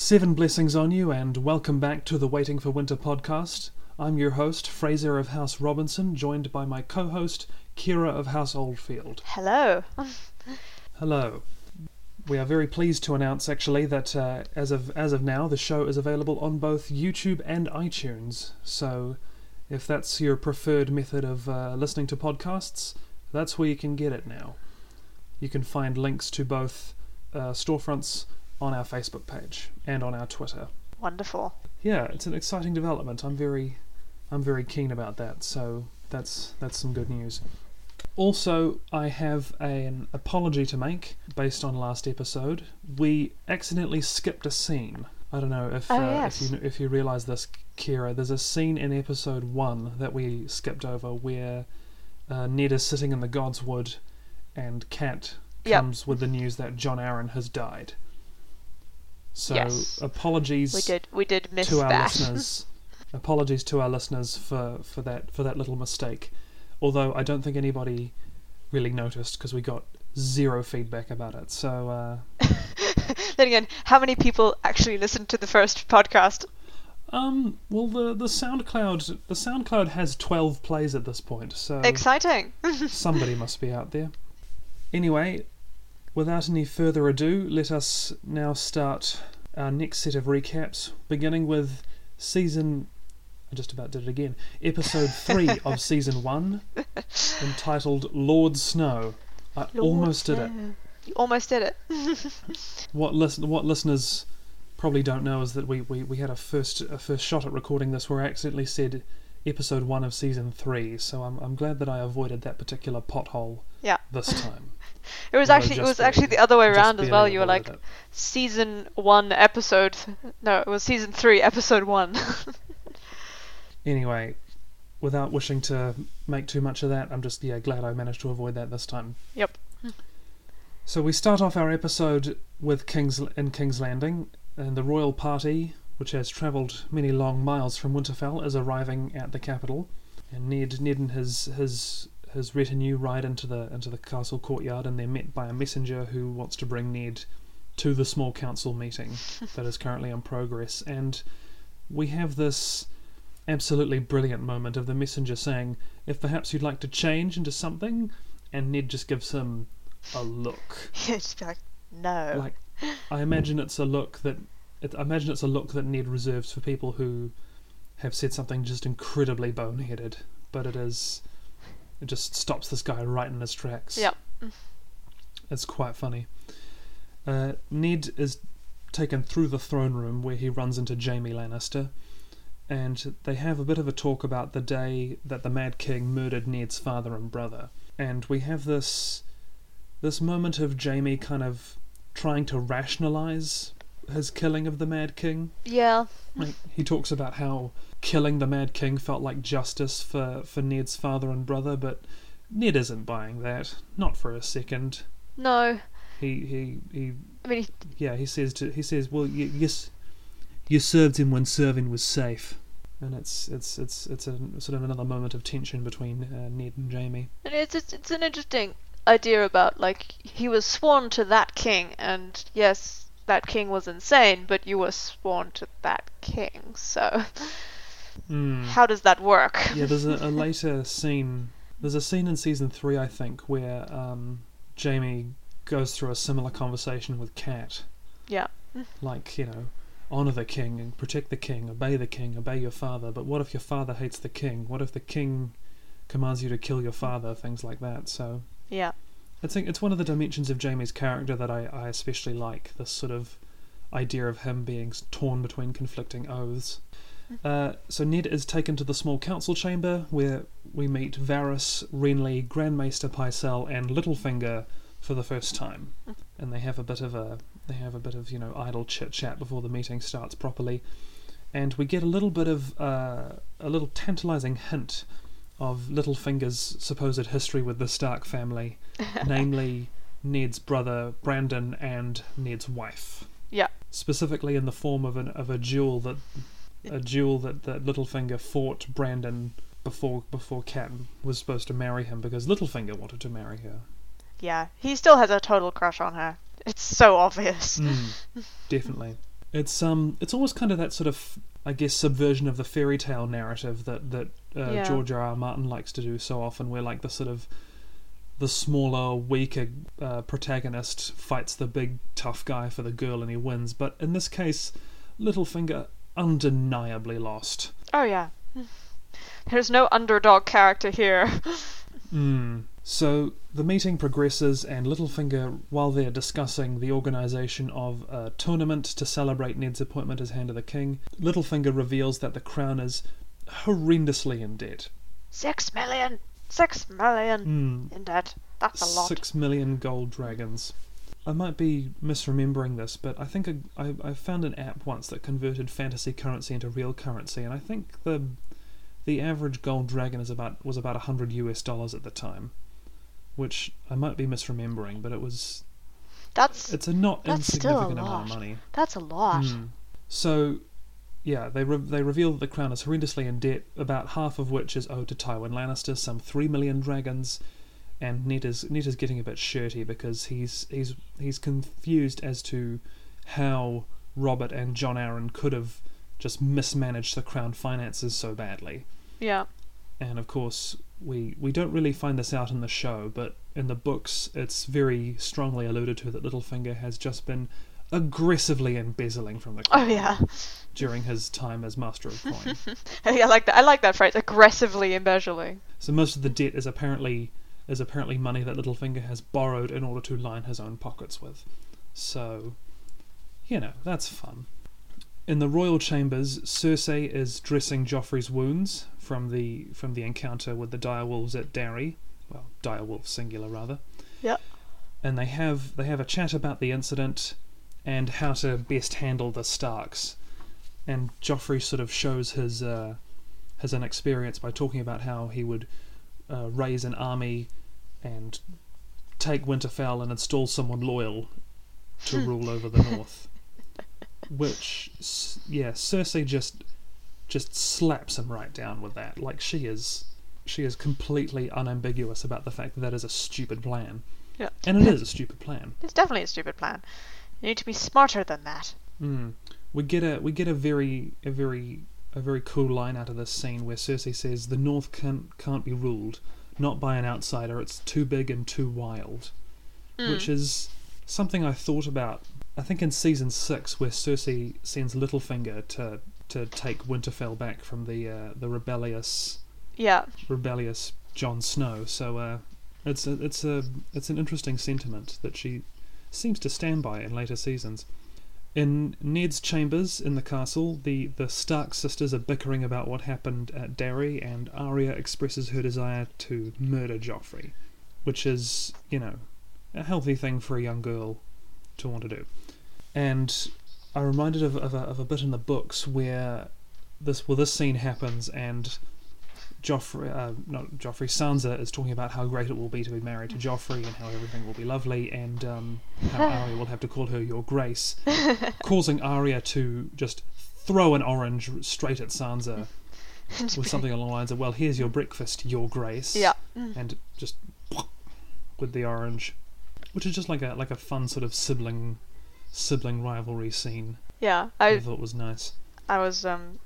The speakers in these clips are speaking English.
Seven blessings on you, and welcome back to the Waiting for Winter podcast. I'm your host, Fraser of House Robinson, joined by my co host, Kira of House Oldfield. Hello. Hello. We are very pleased to announce, actually, that uh, as of as of now, the show is available on both YouTube and iTunes. So, if that's your preferred method of uh, listening to podcasts, that's where you can get it now. You can find links to both uh, storefronts on our Facebook page and on our Twitter. Wonderful. Yeah, it's an exciting development. I'm very, I'm very keen about that. So that's that's some good news. Also, I have an apology to make based on last episode. We accidentally skipped a scene. I don't know if Oh, uh, yes. if you if you realise this, Kira. There's a scene in episode one that we skipped over where uh, Ned is sitting in the God's Wood, and Kat Yep. comes with the news that John Arryn has died. So Yes. apologies We did we did miss to our that. listeners. Apologies to our listeners for, for that for that little mistake. Although I don't think anybody really noticed because we got zero feedback about it. So uh, then again, how many people actually listened to the first podcast? um, well the the SoundCloud the SoundCloud has twelve plays at this point. So Exciting. somebody must be out there. Anyway, without any further ado, let us now start our next set of recaps, beginning with season. I just about did it again. Episode three of season one, entitled "Lord Snow." I almost did it. You almost did it. What listen, what listeners probably don't know is that we, we, we had a first a first shot at recording this where I accidentally said episode one of season three. So I'm I'm glad that I avoided that particular pothole. Yeah. This time. It was actually it was actually the other way around as well. You were like it. season one episode. No, it was season three episode one. Anyway, without wishing to make too much of that, I'm just yeah glad I managed to avoid that this time. Yep. So we start off our episode with King's in King's Landing, and the royal party, which has travelled many long miles from Winterfell, is arriving at the capital, and Ned Ned and his his his retinue ride into the into the castle courtyard, and they're met by a messenger who wants to bring Ned to the small council meeting that is currently in progress, and we have this absolutely brilliant moment of the messenger saying, "If perhaps you'd like to change into something," and Ned just gives him a look. Just be like, no. Like, I imagine it's a look that it, I imagine it's a look that Ned reserves for people who have said something just incredibly boneheaded, but it is it just stops this guy right in his tracks. Yep. It's quite funny. Uh, Ned is taken through the throne room where he runs into Jamie Lannister, and they have a bit of a talk about the day that the Mad King murdered Ned's father and brother. And we have this this moment of Jamie kind of trying to rationalize his killing of the Mad King. yeah. Like, he talks about how killing the Mad King felt like justice for, for Ned's father and brother, but Ned isn't buying that. Not for a second. No. He he he. I mean, Yeah, he says to he says, well, y- yes, you served him when serving was safe, and it's it's it's it's a sort of another moment of tension between uh, Ned and Jamie. And it's, it's it's an interesting idea about like he was sworn to that king, and yes, that king was insane, but you were sworn to that king. So Mm. how does that work? Yeah, there's a, a later scene. There's a scene in season three, I think, where um, Jamie goes through a similar conversation with Kat. Yeah. Like, you know, honor the king and protect the king, obey the king, obey your father. But what if your father hates the king? What if the king commands you to kill your father? Things like that. So Yeah. I think it's one of the dimensions of Jamie's character that I, I especially like. This sort of idea of him being torn between conflicting oaths. Uh, so Ned is taken to the small council chamber where we meet Varys, Renly, Grand Maester Pycelle, and Littlefinger for the first time, and they have a bit of a they have a bit of you know idle chit chat before the meeting starts properly, and we get a little bit of uh, a little tantalizing hint of Littlefinger's supposed history with the Stark family, namely Ned's brother Brandon and Ned's wife. Yeah. Specifically in the form of an of a duel that a duel that, that Littlefinger fought Brandon before before Cat was supposed to marry him because Littlefinger wanted to marry her. Yeah. He still has a total crush on her. It's so obvious. Mm, definitely. It's um, it's almost kind of that sort of, I guess, subversion of the fairy tale narrative that that uh, Yeah. George R. R. Martin likes to do so often, where like the sort of the smaller, weaker uh, protagonist fights the big tough guy for the girl and he wins. But in this case, Littlefinger undeniably lost. Oh yeah. There's no underdog character here. Mm. So the meeting progresses, and Littlefinger, while they're discussing the organisation of a tournament to celebrate Ned's appointment as Hand of the King, Littlefinger reveals that the crown is horrendously in debt. Six million. Six million Mm. in debt. That's a lot. Six million gold dragons. I might be misremembering this, but I think I, I, I found an app once that converted fantasy currency into real currency, and I think the the average gold dragon is about was about hundred US dollars at the time, which I might be misremembering, but it was That's it's a not That's still a insignificant amount of money. that's a lot. Mm. So, yeah, they re- they reveal that the crown is horrendously in debt, about half of which is owed to Tywin Lannister, some three million dragons, and Ned is Ned is getting a bit shirty because he's he's he's confused as to how Robert and John Arryn could have just mismanaged the crown finances so badly. Yeah. And of course, we we don't really find this out in the show, but in the books, it's very strongly alluded to that Littlefinger has just been aggressively embezzling from the Oh crown yeah. during his time as Master of Coin. I like that. I like that phrase. Aggressively embezzling. so most of the debt is apparently is apparently money that Littlefinger has borrowed in order to line his own pockets with. So, you know, that's fun. In the royal chambers, Cersei is dressing Joffrey's wounds from the from the encounter with the direwolves at Darry. Well, direwolves singular rather. Yep. And they have they have a chat about the incident and how to best handle the Starks. And Joffrey sort of shows his uh, his inexperience by talking about how he would uh, raise an army and take Winterfell and install someone loyal to rule over the North. Which, yeah, Cersei just just slaps him right down with that. Like she is, she is completely unambiguous about the fact that that is a stupid plan, Yeah. and it is a stupid plan. It's definitely a stupid plan. You need to be smarter than that. Mm. We get a we get a very a very a very cool line out of this scene where Cersei says the North can't can't be ruled not by an outsider. It's too big and too wild, Mm. which is something I thought about. I think in season six where Cersei sends Littlefinger to to take Winterfell back from the uh, the rebellious Yeah. rebellious Jon Snow. So uh, it's a, it's a it's an interesting sentiment that she seems to stand by in later seasons. In Ned's chambers in the castle, the, the Stark sisters are bickering about what happened at Darry, and Arya expresses her desire to murder Joffrey, which is, you know, a healthy thing for a young girl to want to do. And I'm reminded of, of, a, of a bit in the books where this well this scene happens and Joffrey, uh, not Joffrey, Sansa is talking about how great it will be to be married to Joffrey and how everything will be lovely, and um, how Arya will have to call her Your Grace, causing Arya to just throw an orange straight at Sansa with something along the lines of, "Well, here's your breakfast, Your Grace," Yeah. and just with the orange, which is just like a like a fun sort of sibling sibling rivalry scene. Yeah. I, I thought was nice. I was um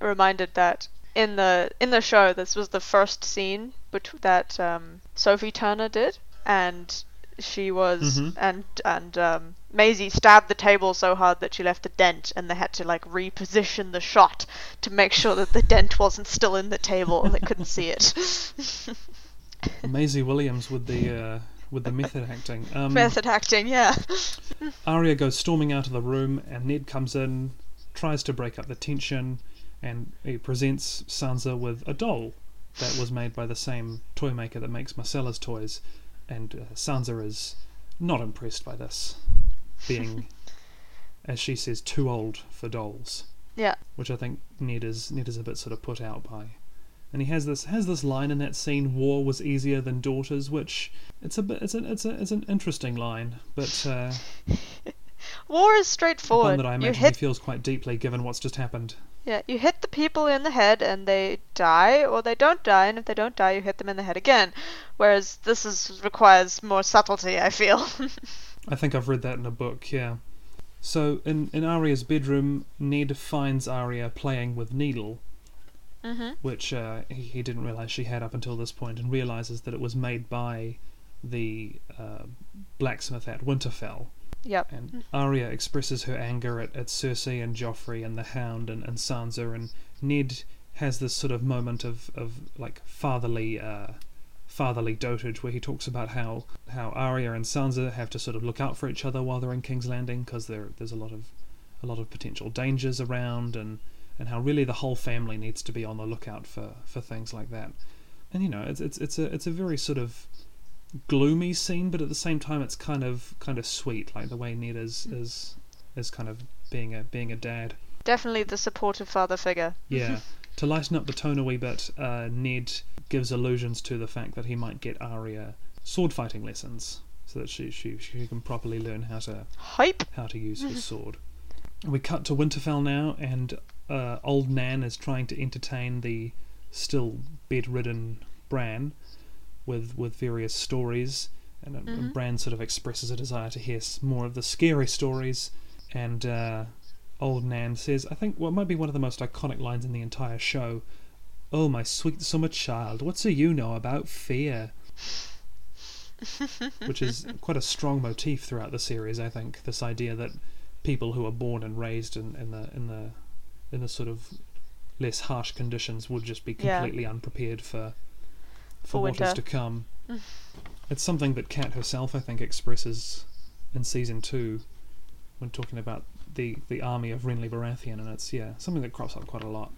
reminded that in the in the show this was the first scene bet- that um, Sophie Turner did, and she was Mhm. and and um, Maisie stabbed the table so hard that she left a dent, and they had to like reposition the shot to make sure that the dent wasn't still in the table and they couldn't see it. Maisie Williams with the uh, with the method acting. Um, Method acting, yeah. Arya goes storming out of the room, and Ned comes in, tries to break up the tension, and he presents Sansa with a doll that was made by the same toy maker that makes Myrcella's toys. And uh, Sansa is not impressed by this, being, as she says, too old for dolls. Yeah. Which I think Ned is Ned is a bit sort of put out by. And he has this has this line in that scene: "War was easier than daughters," which it's a bit it's a, it's a, it's an interesting line, but uh, War is straightforward. one that I imagine hit he feels quite deeply given what's just happened. Yeah, you hit the people in the head and they die, or they don't die, and if they don't die, you hit them in the head again. Whereas this is requires more subtlety, I feel. I think I've read that in a book, yeah. So in in Arya's bedroom, Ned finds Arya playing with Needle, Mm-hmm. which uh, he, he didn't realize she had up until this point, and realizes that it was made by the uh, blacksmith at Winterfell. Yep. And Arya expresses her anger at, at Cersei and Joffrey and the Hound and, and Sansa, and Ned has this sort of moment of, of like fatherly uh, fatherly dotage where he talks about how, how Arya and Sansa have to sort of look out for each other while they're in King's Landing because there there's a lot of a lot of potential dangers around and, and how really the whole family needs to be on the lookout for, for things like that. And you know, it's it's it's a it's a very sort of gloomy scene, but at the same time, it's kind of kind of sweet, like the way Ned is is is kind of being a being a dad. Definitely the supportive father figure. Yeah. to lighten up the tone a wee bit, uh, Ned gives allusions to the fact that he might get Arya sword fighting lessons, so that she she she can properly learn how to Hype. how to use his sword. We cut to Winterfell now, and uh, old Nan is trying to entertain the still bedridden Bran with with various stories, and Mhm. Bran sort of expresses a desire to hear more of the scary stories, and uh, old Nan says, I think what might be one of the most iconic lines in the entire show. Oh, my sweet summer child, what do you know about fear? Which is quite a strong motif throughout the series, I think. This idea that people who are born and raised in, in the in the in a sort of less harsh conditions would just be Yeah. completely unprepared for for, For what is winter. to come. Mm. it's something that Kat herself, I think, expresses in season two when talking about the the army of Renly Baratheon, and it's yeah something that crops up quite a lot.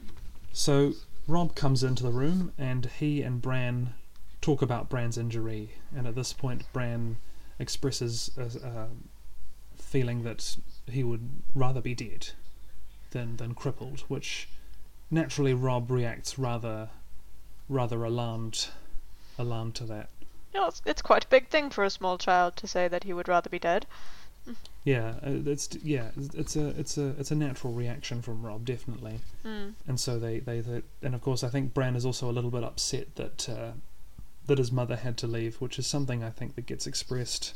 So Rob comes into the room, and he and Bran talk about Bran's injury, and at this point, Bran expresses a, a feeling that he would rather be dead than than crippled, which naturally Rob reacts rather rather alarmed alarmed to that. You know, it's, it's quite a big thing for a small child to say that he would rather be dead. Yeah, uh, it's yeah, it's a it's a it's a natural reaction from Rob, definitely. Mm. And so they, they, they and of course I think Bran is also a little bit upset that uh, that his mother had to leave, which is something I think that gets expressed.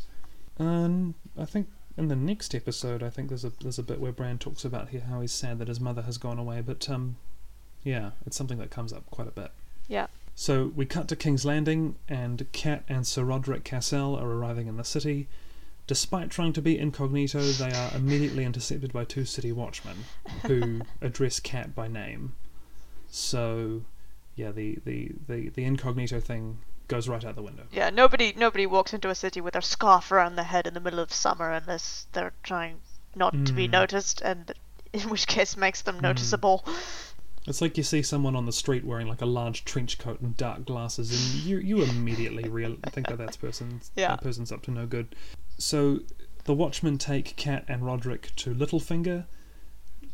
Um, I think in the next episode, I think there's a there's a bit where Bran talks about he, how he's sad that his mother has gone away, but um, yeah, it's something that comes up quite a bit. Yeah. So we cut to King's Landing, and Cat and Sir Rodrik Cassel are arriving in the city. Despite trying to be incognito, they are immediately intercepted by two city watchmen who address Cat by name. So, yeah, the, the, the, the incognito thing goes right out the window. Yeah, nobody nobody walks into a city with their scarf around their head in the middle of summer unless they're trying not to be Mm. noticed, and in which case makes them noticeable. It's like you see someone on the street wearing like a large trench coat and dark glasses, and you you immediately real think that that's person's Yeah. that person's up to no good. So the Watchmen take Cat and Rodrik to Littlefinger,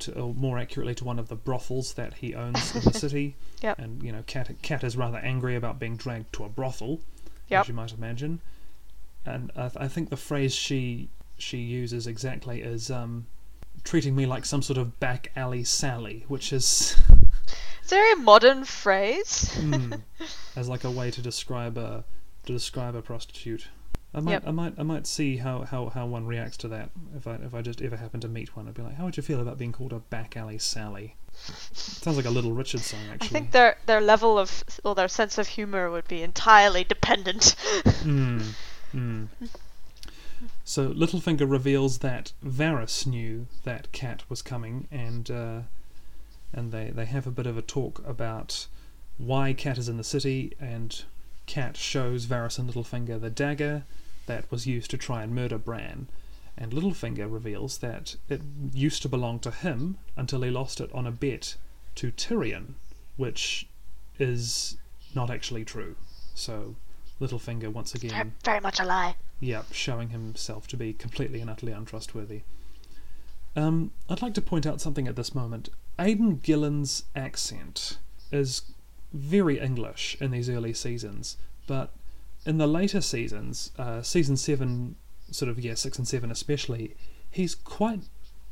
to, or more accurately, to one of the brothels that he owns in the city. Yep. And you know, Cat Cat is rather angry about being dragged to a brothel, Yep. as you might imagine. And I, th- I think the phrase she she uses exactly is um, treating me like some sort of back alley Sally, which is It's a very modern phrase. Mm, as like a way to describe a to describe a prostitute. I might Yep. I might I might see how, how, how one reacts to that if I if I just ever happen to meet one. I'd be like, how would you feel about being called a back alley Sally? Sounds like a Little Richard song actually. I think their their level of or their sense of humor would be entirely dependent. Mm, mm. So Littlefinger reveals that Varys knew that Cat was coming, and uh, and they they have a bit of a talk about why Cat is in the city, and Cat shows Varys and Littlefinger the dagger that was used to try and murder Bran, and Littlefinger reveals that it used to belong to him until he lost it on a bet to Tyrion, which is not actually true. So Littlefinger once again very much a lie. Yep, showing himself to be completely and utterly untrustworthy. Um, I'd like to point out something at this moment. Aidan Gillen's accent is very English in these early seasons, but in the later seasons, uh, season seven, sort of yeah, six and seven especially, he's quite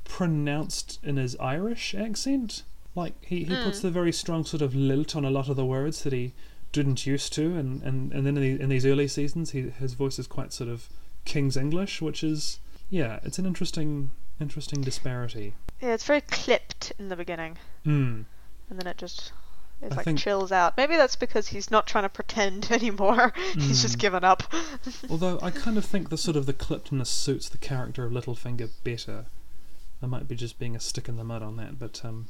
pronounced in his Irish accent. Like he, he puts Mm. the very strong sort of lilt on a lot of the words that he didn't used to, and and, and then in, the, in these early seasons, he, his voice is quite sort of King's English, which is yeah, it's an interesting Interesting disparity. Yeah, it's very clipped in the beginning, Hmm. and then it just it I like think- chills out. Maybe that's because he's not trying to pretend anymore. he's just Mm. given up. Although I kind of think the sort of the clippedness suits the character of Littlefinger better. I might be just being a stick in the mud on that, but um,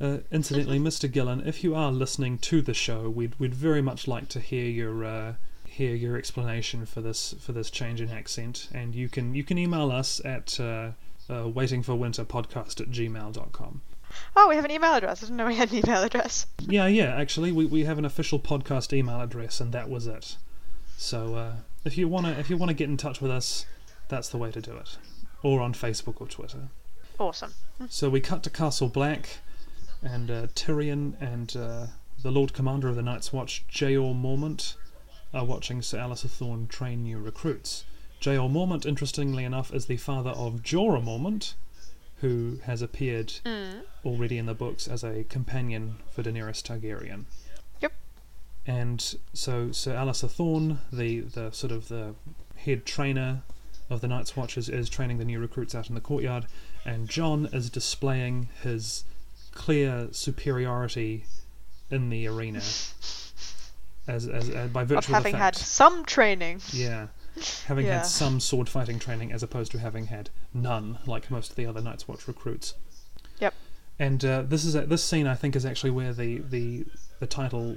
uh, incidentally, Mr. Gillen, if you are listening to the show, we'd we'd very much like to hear your uh, hear your explanation for this for this change in accent, and you can you can email us at uh, uh, waitingforwinterpodcast at gmail.com. oh, we have an email address. I didn't know we had an email address. Yeah, yeah. Actually, we, we have an official podcast email address, and that was it. So uh, if you wanna if you wanna get in touch with us, that's the way to do it, or on Facebook or Twitter. Awesome. So we cut to Castle Black, and uh, Tyrion and uh, the Lord Commander of the Night's Watch, Jeor Mormont, are watching Sir Alliser Thorne train new recruits. Jeor Mormont, interestingly enough, is the father of Jorah Mormont, who has appeared Mm. already in the books as a companion for Daenerys Targaryen. Yep. And so Sir Alliser Thorne, the, the sort of the head trainer of the Night's Watch, is, is training the new recruits out in the courtyard, and John is displaying his clear superiority in the arena. As, as, uh, by virtue Of of, having the had some training. yeah, having Yeah. had some sword fighting training as opposed to having had none, like most of the other Night's Watch recruits. Yep. And uh, this is a, this scene, I think, is actually where the, the the title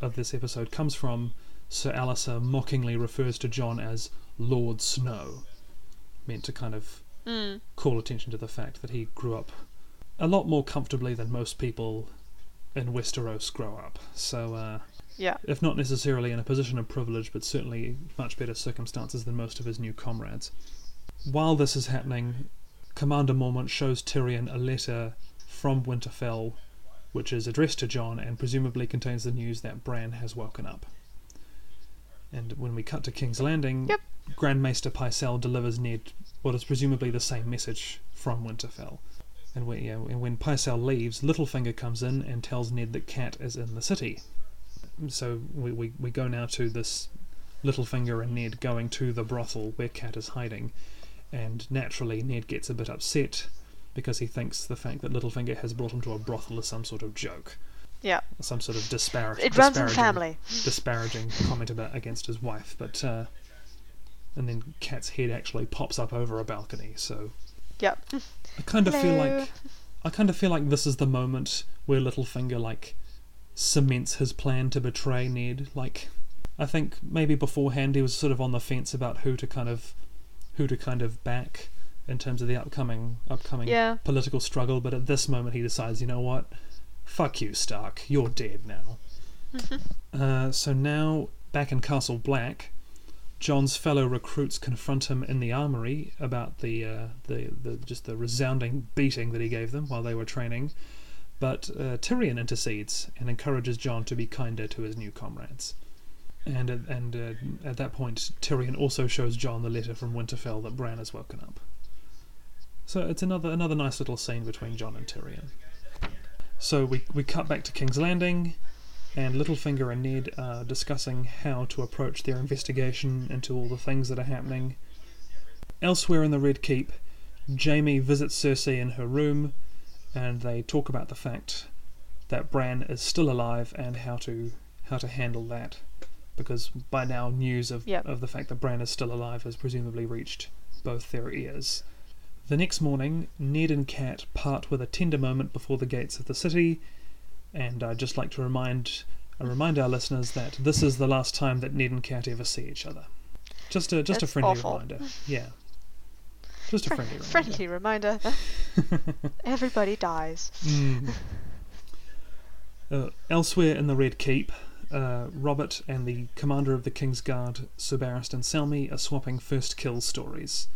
of this episode comes from. Sir Alliser mockingly refers to John as Lord Snow, meant to kind of Mm. call attention to the fact that he grew up a lot more comfortably than most people in Westeros grow up. So, uh, Yeah. if not necessarily in a position of privilege, but certainly much better circumstances than most of his new comrades. While this is happening, Commander Mormont shows Tyrion a letter from Winterfell, which is addressed to John and presumably contains the news that Bran has woken up. And when we cut to King's Landing, Yep. Grand Maester Pycelle delivers Ned what is presumably the same message from Winterfell. And when, yeah, uh, and when Pycelle leaves, Littlefinger comes in and tells Ned that Cat is in the city. So we, we, we go now to this Littlefinger and Ned going to the brothel where Cat is hiding. And naturally, Ned gets a bit upset because he thinks the fact that Littlefinger has brought him to a brothel is some sort of joke, Yeah. some sort of disparage. It runs in disparaging- family. disparaging comment about against his wife, but uh, and then Cat's head actually pops up over a balcony. So Yep. I kind of feel like I kind of feel like this is the moment where Littlefinger like cements his plan to betray Ned. Like I think maybe beforehand he was sort of on the fence about who to kind of who to kind of back in terms of the upcoming upcoming Yeah. political struggle, but at this moment he decides, you know what? Fuck you, Stark. You're dead now. uh, so now, back in Castle Black, John's fellow recruits confront him in the armory about the, uh, the, the just the resounding beating that he gave them while they were training. But uh, Tyrion intercedes and encourages John to be kinder to his new comrades. And and uh, at that point, Tyrion also shows John the letter from Winterfell that Bran has woken up. So it's another another nice little scene between John and Tyrion. So we we cut back to King's Landing, and Littlefinger and Ned are discussing how to approach their investigation into all the things that are happening. Elsewhere in the Red Keep, Jamie visits Cersei in her room, and they talk about the fact that Bran is still alive and how to how to handle that, because by now news of Yep. of the fact that Bran is still alive has presumably reached both their ears. The next morning, Ned and Cat part with a tender moment before the gates of the city, and I'd just like to remind uh, remind our listeners that this is the last time that Ned and Cat ever see each other. Just a just a friendly awful. reminder. Yeah. Just a Fri- friendly reminder. friendly reminder. Everybody dies. Mm. Uh, elsewhere in the Red Keep, uh, Robert and the commander of the King's Guard, Sir Barristan Selmy, are swapping first kill stories,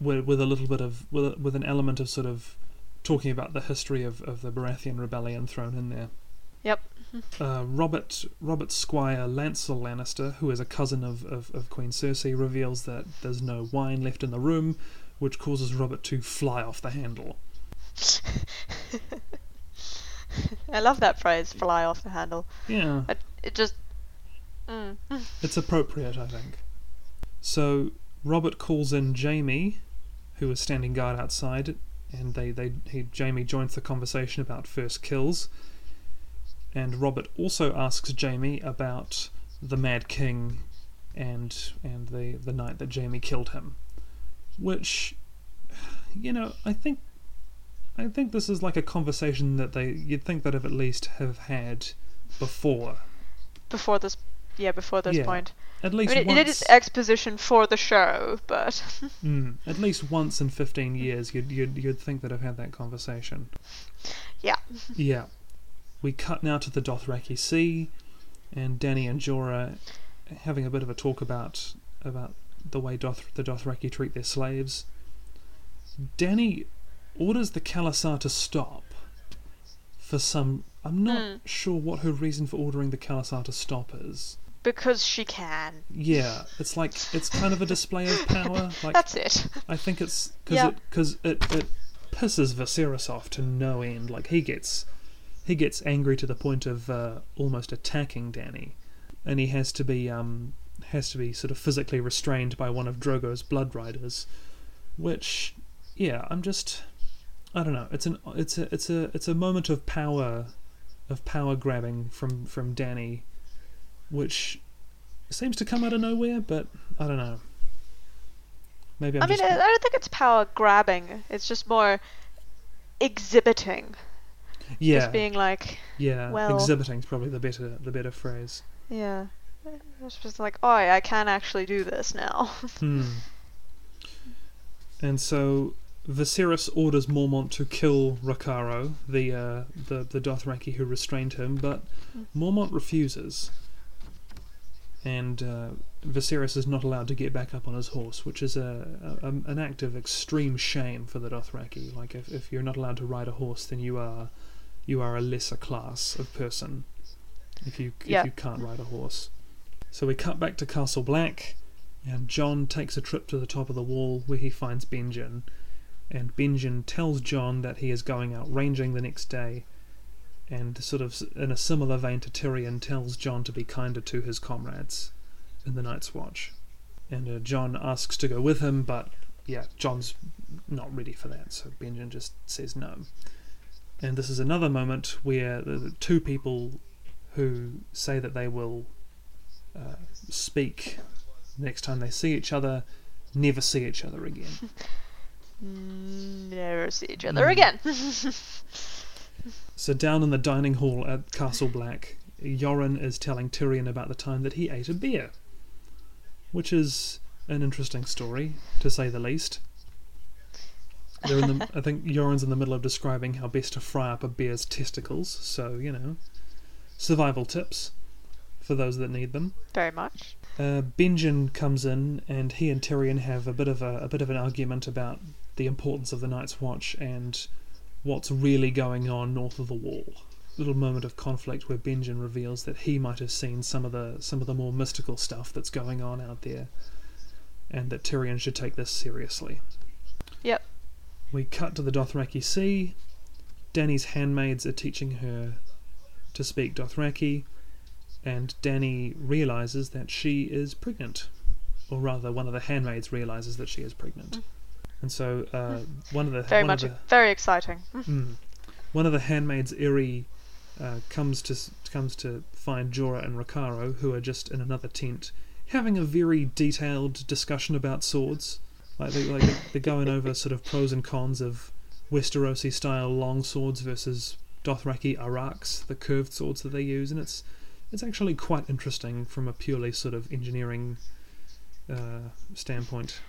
with, with a little bit of with, a, with an element of sort of talking about the history of, of the Baratheon rebellion thrown in there. Yep. Uh, Robert Robert's squire Lancel Lannister, who is a cousin of, of, of Queen Cersei, reveals that there's no wine left in the room, which causes Robert to fly off the handle. I love that phrase, fly off the handle. Yeah. It, it just. Mm. It's appropriate, I think. So Robert calls in Jamie, who is standing guard outside, and they, they he, Jamie joins the conversation about first kills. And Robert also asks Jamie about the Mad King and and the, the night that Jamie killed him. Which you know, I think I think this is like a conversation that they you'd think they'd have at least have had before. Before this, yeah, before this Yeah. point. At I least mean, once. it is exposition for the show, but Mm, at least once in fifteen years, you'd you'd you'd think that I've had that conversation. Yeah. Yeah. We cut now to the Dothraki Sea, and Danny and Jorah having a bit of a talk about about the way Doth- the Dothraki treat their slaves. Danny orders the khalasar to stop for some. I'm not Mm. sure what her reason for ordering the khalasar to stop is. because she can. Yeah, it's like it's kind of a display of power. Like That's it. I think it's because Yeah. it because it, it pisses Viserys off to no end. Like he gets he gets angry to the point of uh, almost attacking Danny, and he has to be um has to be sort of physically restrained by one of Drogo's blood riders, which yeah I'm just I don't know it's an it's a it's a it's a moment of power of power grabbing from from Danny, which seems to come out of nowhere, but I don't know. Maybe I'm I mean, just I don't think it's power grabbing. It's just more exhibiting. yeah Just being like, Yeah, Well- exhibiting is probably the better the better phrase. yeah. It's just like, oh, I can actually do this now. Hmm. And so Viserys orders Mormont to kill Rakharo, the uh, the the Dothraki who restrained him, but Mormont refuses. And uh, Viserys is not allowed to get back up on his horse, which is a, a an act of extreme shame for the Dothraki. Like if, if you're not allowed to ride a horse, then you are you are a lesser class of person. If you if Yeah. you can't ride a horse. So we cut back to Castle Black, and John takes a trip to the top of the wall where he finds Benjen. And Benjen tells John that he is going out ranging the next day, and sort of in a similar vein to Tyrion, tells John to be kinder to his comrades in the Night's Watch. And uh, John asks to go with him, but yeah, John's not ready for that, so Benjen just says no. And this is another moment where the, two people who say that they will uh, speak next time they see each other never see each other again. Never see each other Mm. again. So down in the dining hall at Castle Black, Yoren is telling Tyrion about the time that he ate a bear, which is an interesting story to say the least. They're in the, I think Yoren's in the middle of describing how best to fry up a bear's testicles. So you know, survival tips for those that need them. Very much. Uh, Benjen comes in, and he and Tyrion have a bit of a, a bit of an argument about the importance of the Night's Watch and what's really going on north of the Wall. Little moment of conflict where Benjen reveals that he might have seen some of the some of the more mystical stuff that's going on out there, and that Tyrion should take this seriously. Yep. We cut to the Dothraki Sea. Danny's handmaids are teaching her to speak Dothraki, and Danny realizes that she is pregnant, or rather, one of the handmaids realizes that she is pregnant, and so uh, one of the Very much. the, Very exciting. Mm. One of the handmaids, Irri, uh, comes to comes to find Jorah and Rakharo, who are just in another tent, having a very detailed discussion about swords. Like they like they're going over sort of pros and cons of Westerosi style long swords versus Dothraki arakhs, the curved swords that they use, and it's it's actually quite interesting from a purely sort of engineering uh, standpoint.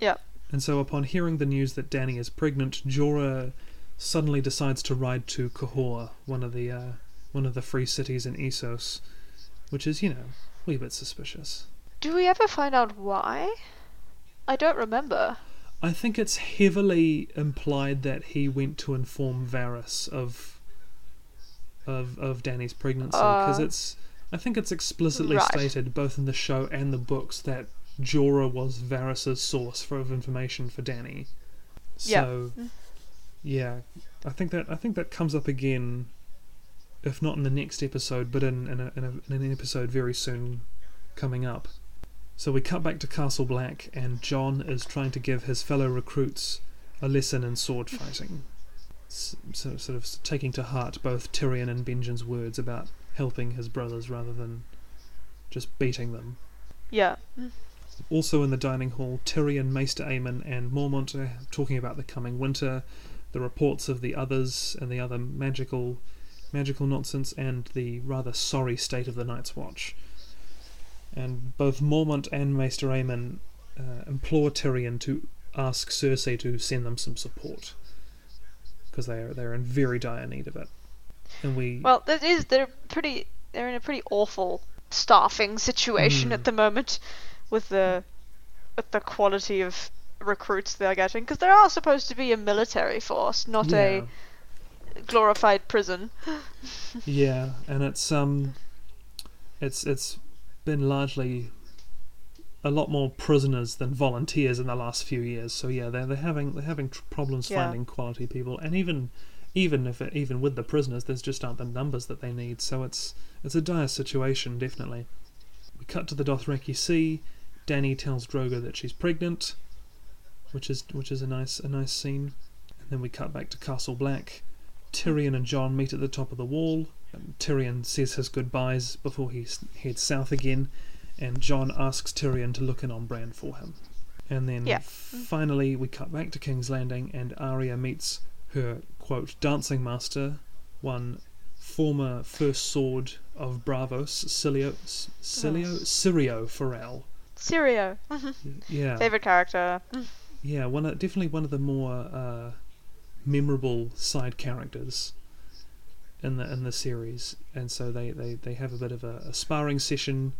Yep. And so, upon hearing the news that Danny is pregnant, Jorah suddenly decides to ride to Qohor, one of the uh, one of the free cities in Essos, which is, you know, a wee bit suspicious. Do we ever find out why? I don't remember. I think it's heavily implied that he went to inform Varys of of of Danny's pregnancy because Uh, it's I think it's explicitly right. stated both in the show and the books that Jorah was Varys's source for of information for Danny. Yeah. So Mm. yeah, I think that I think that comes up again, if not in the next episode, but in in, a, in, a, in an episode very soon coming up. So we cut back to Castle Black, and John is trying to give his fellow recruits a lesson in sword fighting. Sort of taking to heart both Tyrion and Benjen's words about helping his brothers rather than just beating them. Yeah. Also in the dining hall, Tyrion, Maester Aemon, and Mormont are talking about the coming winter, the reports of the others and the other magical, magical nonsense, and the rather sorry state of the Night's Watch. And both Mormont and Maester Aemon uh, implore Tyrion to ask Cersei to send them some support because they are they're in very dire need of it. And we Well, that is they're pretty they're in a pretty awful staffing situation Mm. at the moment with the with the quality of recruits they're getting because they are supposed to be a military force, not yeah. a glorified prison. Yeah, and it's um, it's it's been largely a lot more prisoners than volunteers in the last few years. So yeah, they're they're having they're having tr- problems Yeah. finding quality people, and even even if it, even with the prisoners, there's just aren't the numbers that they need. So it's it's a dire situation, definitely. We cut to the Dothraki Sea. Danny tells Drogo that she's pregnant, which is which is a nice a nice scene. And then we cut back to Castle Black. Tyrion and John meet at the top of the wall. Tyrion says his goodbyes before he heads south again, and John asks Tyrion to look in on Bran for him. And then Yeah. finally, we cut back to King's Landing, and Arya meets her quote dancing master, one former first sword of Braavos, Cilio, Cilio, Syrio Forel. Syrio, Yeah, favorite character. yeah, one of, definitely one of the more uh, memorable side characters in the in the series, and so they, they, they have a bit of a, a sparring session,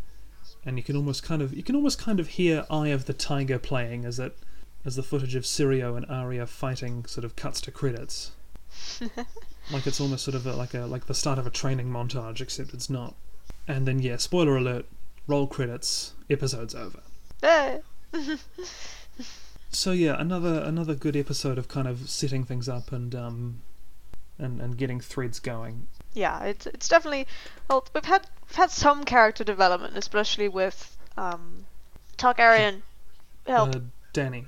and you can almost kind of you can almost kind of hear Eye of the Tiger playing as it as the footage of Syrio and Arya fighting sort of cuts to credits, like it's almost sort of a, like a like the start of a training montage, except it's not. And then yeah, spoiler alert, roll credits, episode's over. So yeah, another another good episode of kind of setting things up and um and and getting threads going. Yeah, it's it's definitely well we've had we've had some character development, especially with um, Targaryen, help Uh, Danny.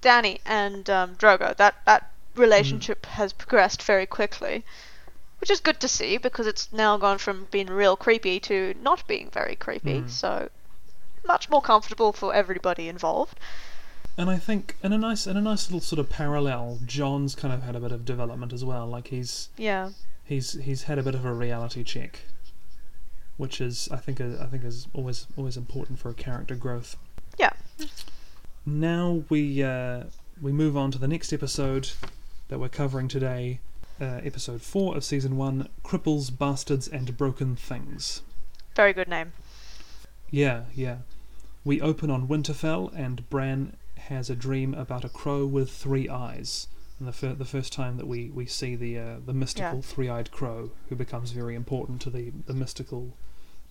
Danny and um, Drogo. That that relationship has progressed very quickly, which is good to see because it's now gone from being real creepy to not being very creepy. Mm. So much more comfortable for everybody involved. And I think in a nice in a nice little sort of parallel, John's kind of had a bit of development as well. Like he's Yeah, he's he's had a bit of a reality check, which is I think I think is always always important for a character growth. Yeah. Now we uh, we move on to the next episode that we're covering today, uh, episode four of season one: cripples, bastards, and broken things. very good name. Yeah, yeah. We open on Winterfell, and Bran has a dream about a crow with three eyes. And the, fir- the first time that we, we see the uh, the mystical Yeah. three-eyed crow, who becomes very important to the, the mystical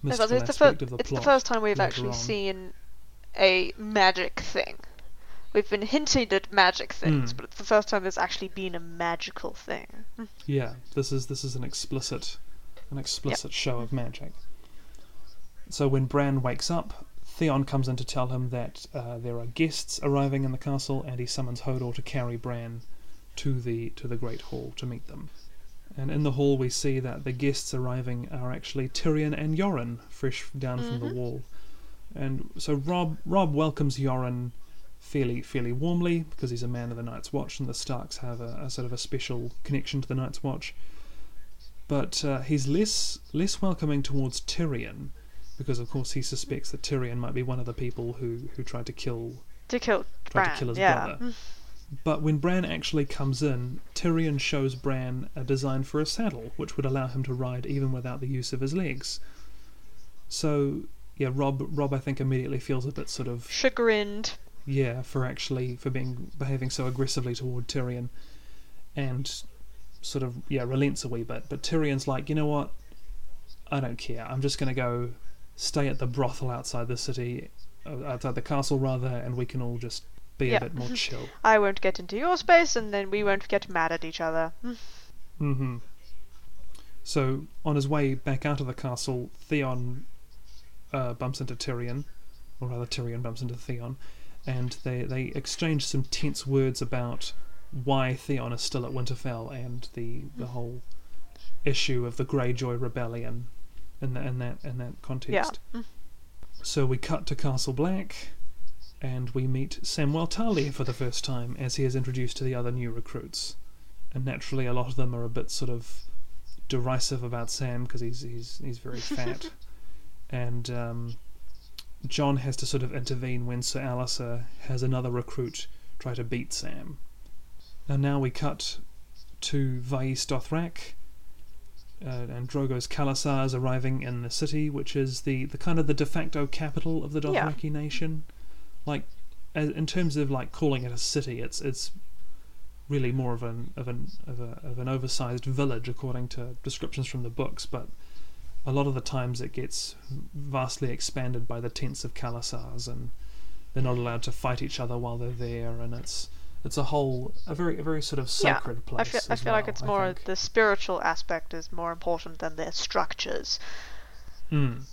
mystical it's the, aspect fir- of the it's the first time we've actually on. seen a magic thing. We've been hinted at magic things, Mm. but it's the first time there's actually been a magical thing. Yeah, this is this is an explicit an explicit show of magic. So when Bran wakes up, Theon comes in to tell him that uh, there are guests arriving in the castle, and he summons Hodor to carry Bran to the to the Great Hall to meet them. And in the hall, we see that the guests arriving are actually Tyrion and Yoren, fresh down from the Mhm. wall. And so Rob Rob welcomes Yoren fairly fairly warmly because he's a man of the Night's Watch, and the Starks have a, a sort of a special connection to the Night's Watch. But uh, he's less less welcoming towards Tyrion because, of course, he suspects that Tyrion might be one of the people who, who tried to kill To kill tried Bran, to kill his yeah. brother. But when Bran actually comes in, Tyrion shows Bran a design for a saddle, which would allow him to ride even without the use of his legs. So yeah, Rob Rob I think immediately feels a bit sort of Chagrined. yeah for actually for being behaving so aggressively toward Tyrion, and sort of yeah relents a wee bit. But Tyrion's like, you know what? I don't care. I'm just gonna go stay at the brothel outside the city, uh, outside the castle rather, and we can all just be Yeah. a bit more chill. I won't get into your space, and then we won't get mad at each other. hmm So on his way back out of the castle, Theon uh, bumps into Tyrion, or rather Tyrion bumps into Theon, and they they exchange some tense words about why Theon is still at Winterfell and the the whole issue of the Greyjoy rebellion in, the, in that in that context. Yeah. So we cut to Castle Black, and we meet Samwell Tarly for the first time as he is introduced to the other new recruits. And naturally, a lot of them are a bit sort of derisive about Sam because he's he's he's very fat, and um, John has to sort of intervene when Sir Alliser has another recruit try to beat Sam. And now we cut to Vaes Dothrak, uh, and Drogo's Khalasar is arriving in the city, which is the, the kind of the de facto capital of the Yeah. Dothraki nation. Like, in terms of like calling it a city, it's it's really more of an of an of, a, of an oversized village according to descriptions from the books, but a lot of the times it gets vastly expanded by the tents of Khalasars, and they're not allowed to fight each other while they're there, and it's it's a whole a very a very sort of Yeah, sacred place. I feel, I feel like it's more the spiritual aspect is more important than their structures. Mm.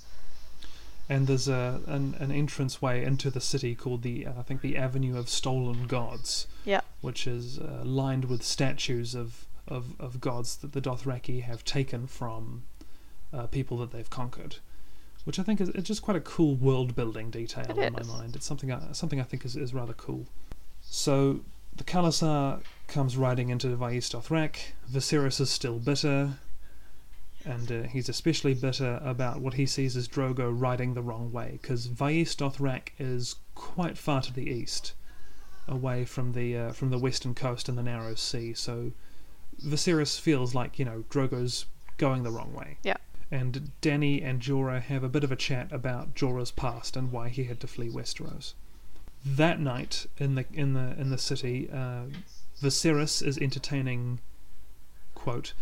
And there's a an, an entrance way into the city called the uh, I think the Avenue of Stolen Gods. Yeah. Which is uh, lined with statues of, of, of gods that the Dothraki have taken from uh, people that they've conquered. Which I think is it's just quite a cool world building detail It in my mind. It's something I, something I think is, is rather cool. So the Khalasar comes riding into Vaes Dothrak. Viserys is still bitter and uh, he's especially bitter about what he sees as Drogo riding the wrong way, because Vaes Dothrak is quite far to the east, away from the uh, from the western coast and the narrow sea. So Viserys feels like you know Drogo's going the wrong way. Yeah. And Danny and Jorah have a bit of a chat about Jorah's past and why he had to flee Westeros. That night in the in the in the city, uh, Viserys is entertaining, quote,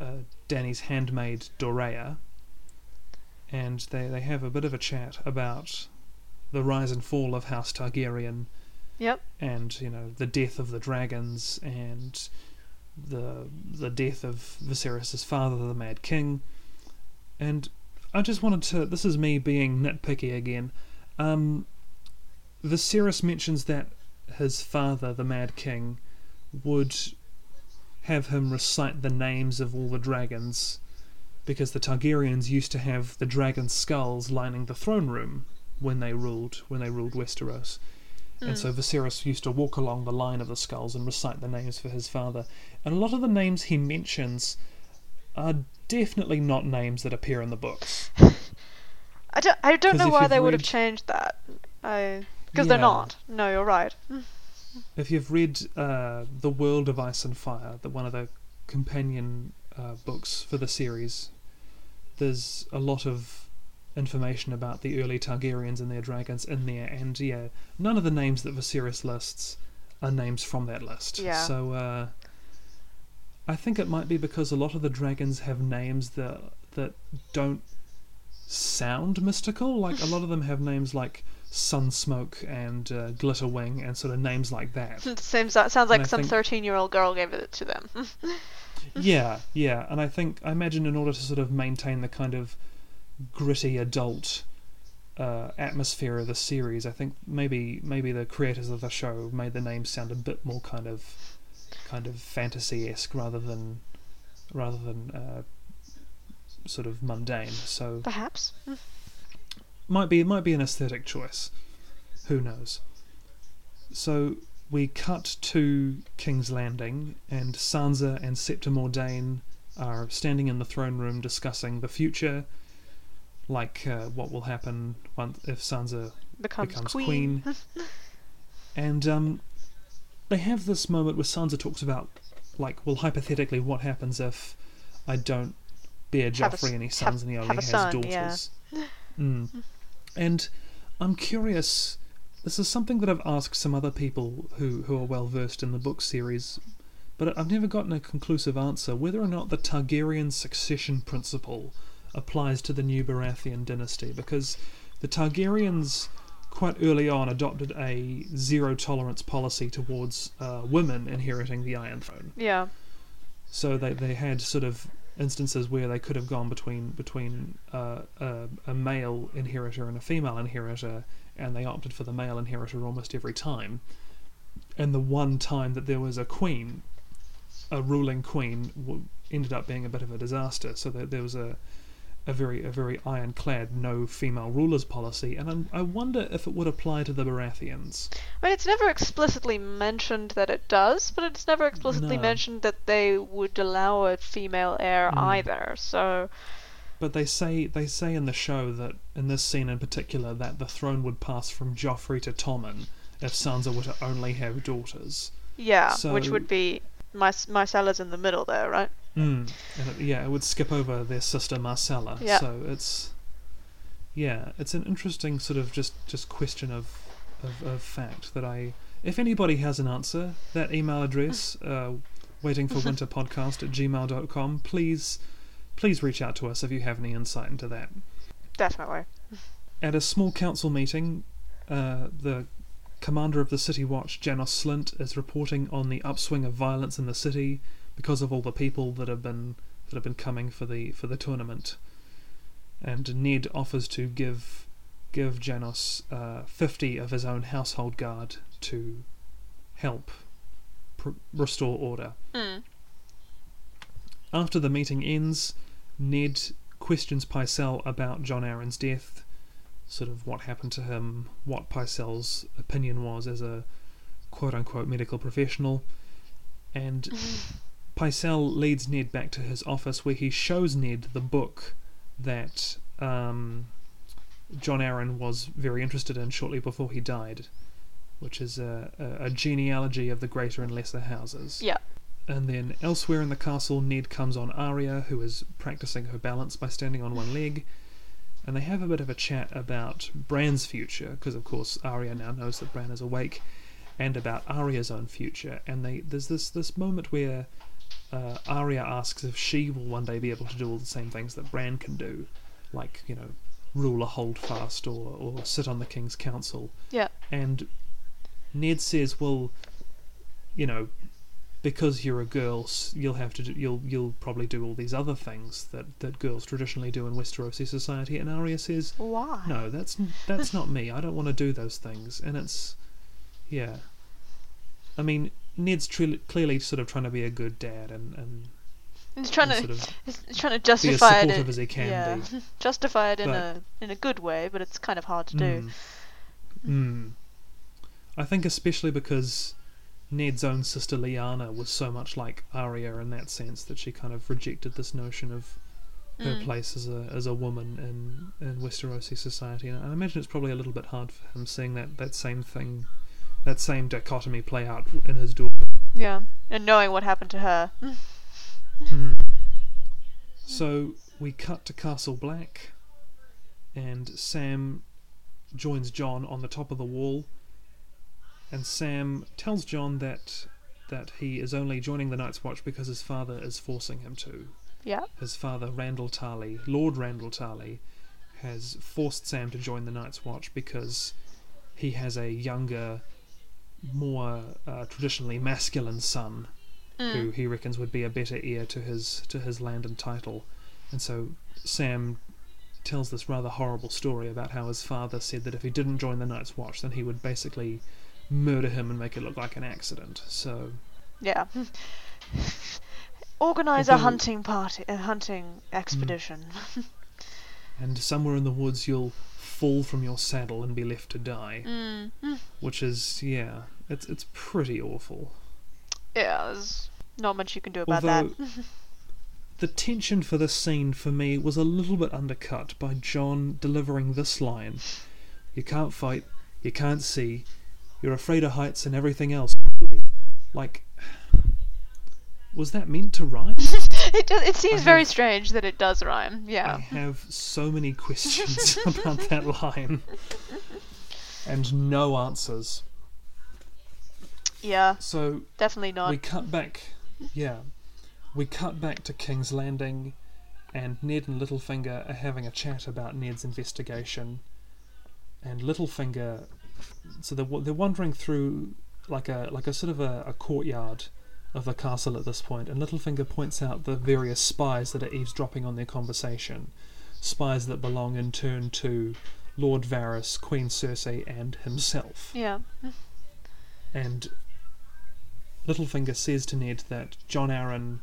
uh, Danny's handmaid Doreah, and they, they have a bit of a chat about the rise and fall of House Targaryen Yep. and you know the death of the dragons and the the death of Viserys' father, the Mad King, and I just wanted to. This is me being nitpicky again. Um, Viserys mentions that his father, the Mad King, would have him recite the names of all the dragons because the Targaryens used to have the dragon skulls lining the throne room when they ruled when they ruled Westeros. And hmm. so Viserys used to walk along the line of the skulls and recite the names for his father. And a lot of the names he mentions are definitely not names that appear in the books. I don't, I don't know why they would have changed that. I because they're not. No, you're right. If you've read uh, The World of Ice and Fire, the, one of the companion uh, books for the series, there's a lot of information about the early Targaryens and their dragons in there, and yeah, none of the names that Viserys lists are names from that list. Yeah. So uh, I think it might be because a lot of the dragons have names that that don't sound mystical. Like a lot of them have names like Sunsmoke and uh, Glitterwing and sort of names like that. Seems sounds like I some thirteen-year-old girl gave it to them. yeah, yeah, and I think I imagine in order to sort of maintain the kind of gritty adult uh, atmosphere of the series, I think maybe maybe the creators of the show made the names sound a bit more kind of kind of fantasy esque rather than rather than uh, sort of mundane. So Perhaps. Might be might be an aesthetic choice. Who knows? So we cut to King's Landing, and Sansa and Septa Mordane are standing in the throne room discussing the future, like uh, what will happen once if Sansa Becomes, becomes queen. queen. and um, they have this moment where Sansa talks about, like, well, hypothetically, what happens if I don't bear Have Joffrey any have- sons and he only has son, daughters? yeah. Mm. And I'm curious. This is something that I've asked some other people who, who are well versed in the book series, but I've never gotten a conclusive answer whether or not the Targaryen succession principle applies to the new Baratheon dynasty, because the Targaryens quite early on adopted a zero tolerance policy towards uh, women inheriting the Iron Throne. Yeah. So they, they had sort of instances where they could have gone between between uh, a, a male inheritor and a female inheritor, and they opted for the male inheritor almost every time. And the one time that there was a queen, a ruling queen, w- ended up being a bit of a disaster. So that there was a a very a very ironclad no female rulers policy, and I'm, I wonder if it would apply to the Baratheons. I mean, it's never explicitly mentioned that it does, but it's never explicitly No. mentioned that they would allow a female heir Mm. either. So, But they say they say in the show that in this scene in particular that the throne would pass from Joffrey to Tommen if Sansa were to only have daughters. yeah, which would be my Myrcella's in the middle there, right? Mm. And it, yeah, it would skip over their sister Myrcella. Yeah. So it's yeah, it's an interesting sort of just just question of, of of fact that I if anybody has an answer, that email address, uh, waiting for winter podcast at gmail.com, please please reach out to us if you have any insight into that. Definitely. At a small council meeting, uh, the commander of the City Watch, Janos Slynt, is reporting on the upswing of violence in the city because of all the people that have been that have been coming for the for the tournament. And Ned offers to give give Janos uh, fifty of his own household guard to help pr- restore order. Mm. After the meeting ends, Ned questions Pycelle about John Arryn's death, sort of what happened to him, what Pycelle's opinion was as a quote unquote medical professional, and Pycelle leads Ned back to his office where he shows Ned the book that um, John Arryn was very interested in shortly before he died, which is a, a, a genealogy of the greater and lesser houses. Yeah. And then elsewhere in the castle, Ned comes on Arya, who is practicing her balance by standing on one leg, and they have a bit of a chat about Bran's future, because of course Arya now knows that Bran is awake, and about Arya's own future. And they there's this this moment where uh, Arya asks if she will one day be able to do all the same things that Bran can do, like you know, rule a holdfast or or sit on the king's council. Yeah. And Ned says, well, you know, because you're a girl, you'll have to do, you'll you'll probably do all these other things that, that girls traditionally do in Westerosi society. And Arya says, Why? no, that's that's not me. I don't want to do those things. And it's, yeah. I mean, Ned's clearly sort of trying to be a good dad and and, He's trying and to sort of he's trying to justify it. supportive in- as he can yeah, be. justify it in But- a in a good way, but it's kind of hard to do. Mm. Mm. I think especially because Ned's own sister Lyanna was so much like Arya in that sense that she kind of rejected this notion of her Mm. place as a as a woman in in Westerosi society, and I imagine it's probably a little bit hard for him seeing that that same thing, that same dichotomy play out in his daughter. Yeah, and knowing what happened to her. Mm. So we cut to Castle Black, and Sam joins John on the top of the wall. And Sam tells John that that he is only joining the Night's Watch because his father is forcing him to. Yeah. His father, Randyll Tarly, Lord Randyll Tarly, has forced Sam to join the Night's Watch because he has a younger, more uh, traditionally masculine son Mm. who he reckons would be a better heir to his to his land and title. And so Sam tells this rather horrible story about how his father said that if he didn't join the Night's Watch, then he would basically murder him and make it look like an accident. So Yeah. Organize a hunting party, a hunting Mm. expedition. and somewhere in the woods you'll fall from your saddle and be left to die, Mm. Mm. which is yeah, it's it's pretty awful. Yeah, there's not much you can do about Although that. the tension for this scene for me was a little bit undercut by John delivering this line You can't fight, you can't see, you're afraid of heights and everything else. Like, was that meant to rhyme? it it seems very strange that it does rhyme. Yeah. I have so many questions about that line and no answers. Yeah, So definitely not. we cut back, yeah, we cut back to King's Landing, and Ned and Littlefinger are having a chat about Ned's investigation. And Littlefinger, so they're they're wandering through like a like a sort of a, a courtyard of the castle at this point, and Littlefinger points out the various spies that are eavesdropping on their conversation, spies that belong in turn to Lord Varys, Queen Cersei, and himself. Yeah. And Littlefinger says to Ned that John Arryn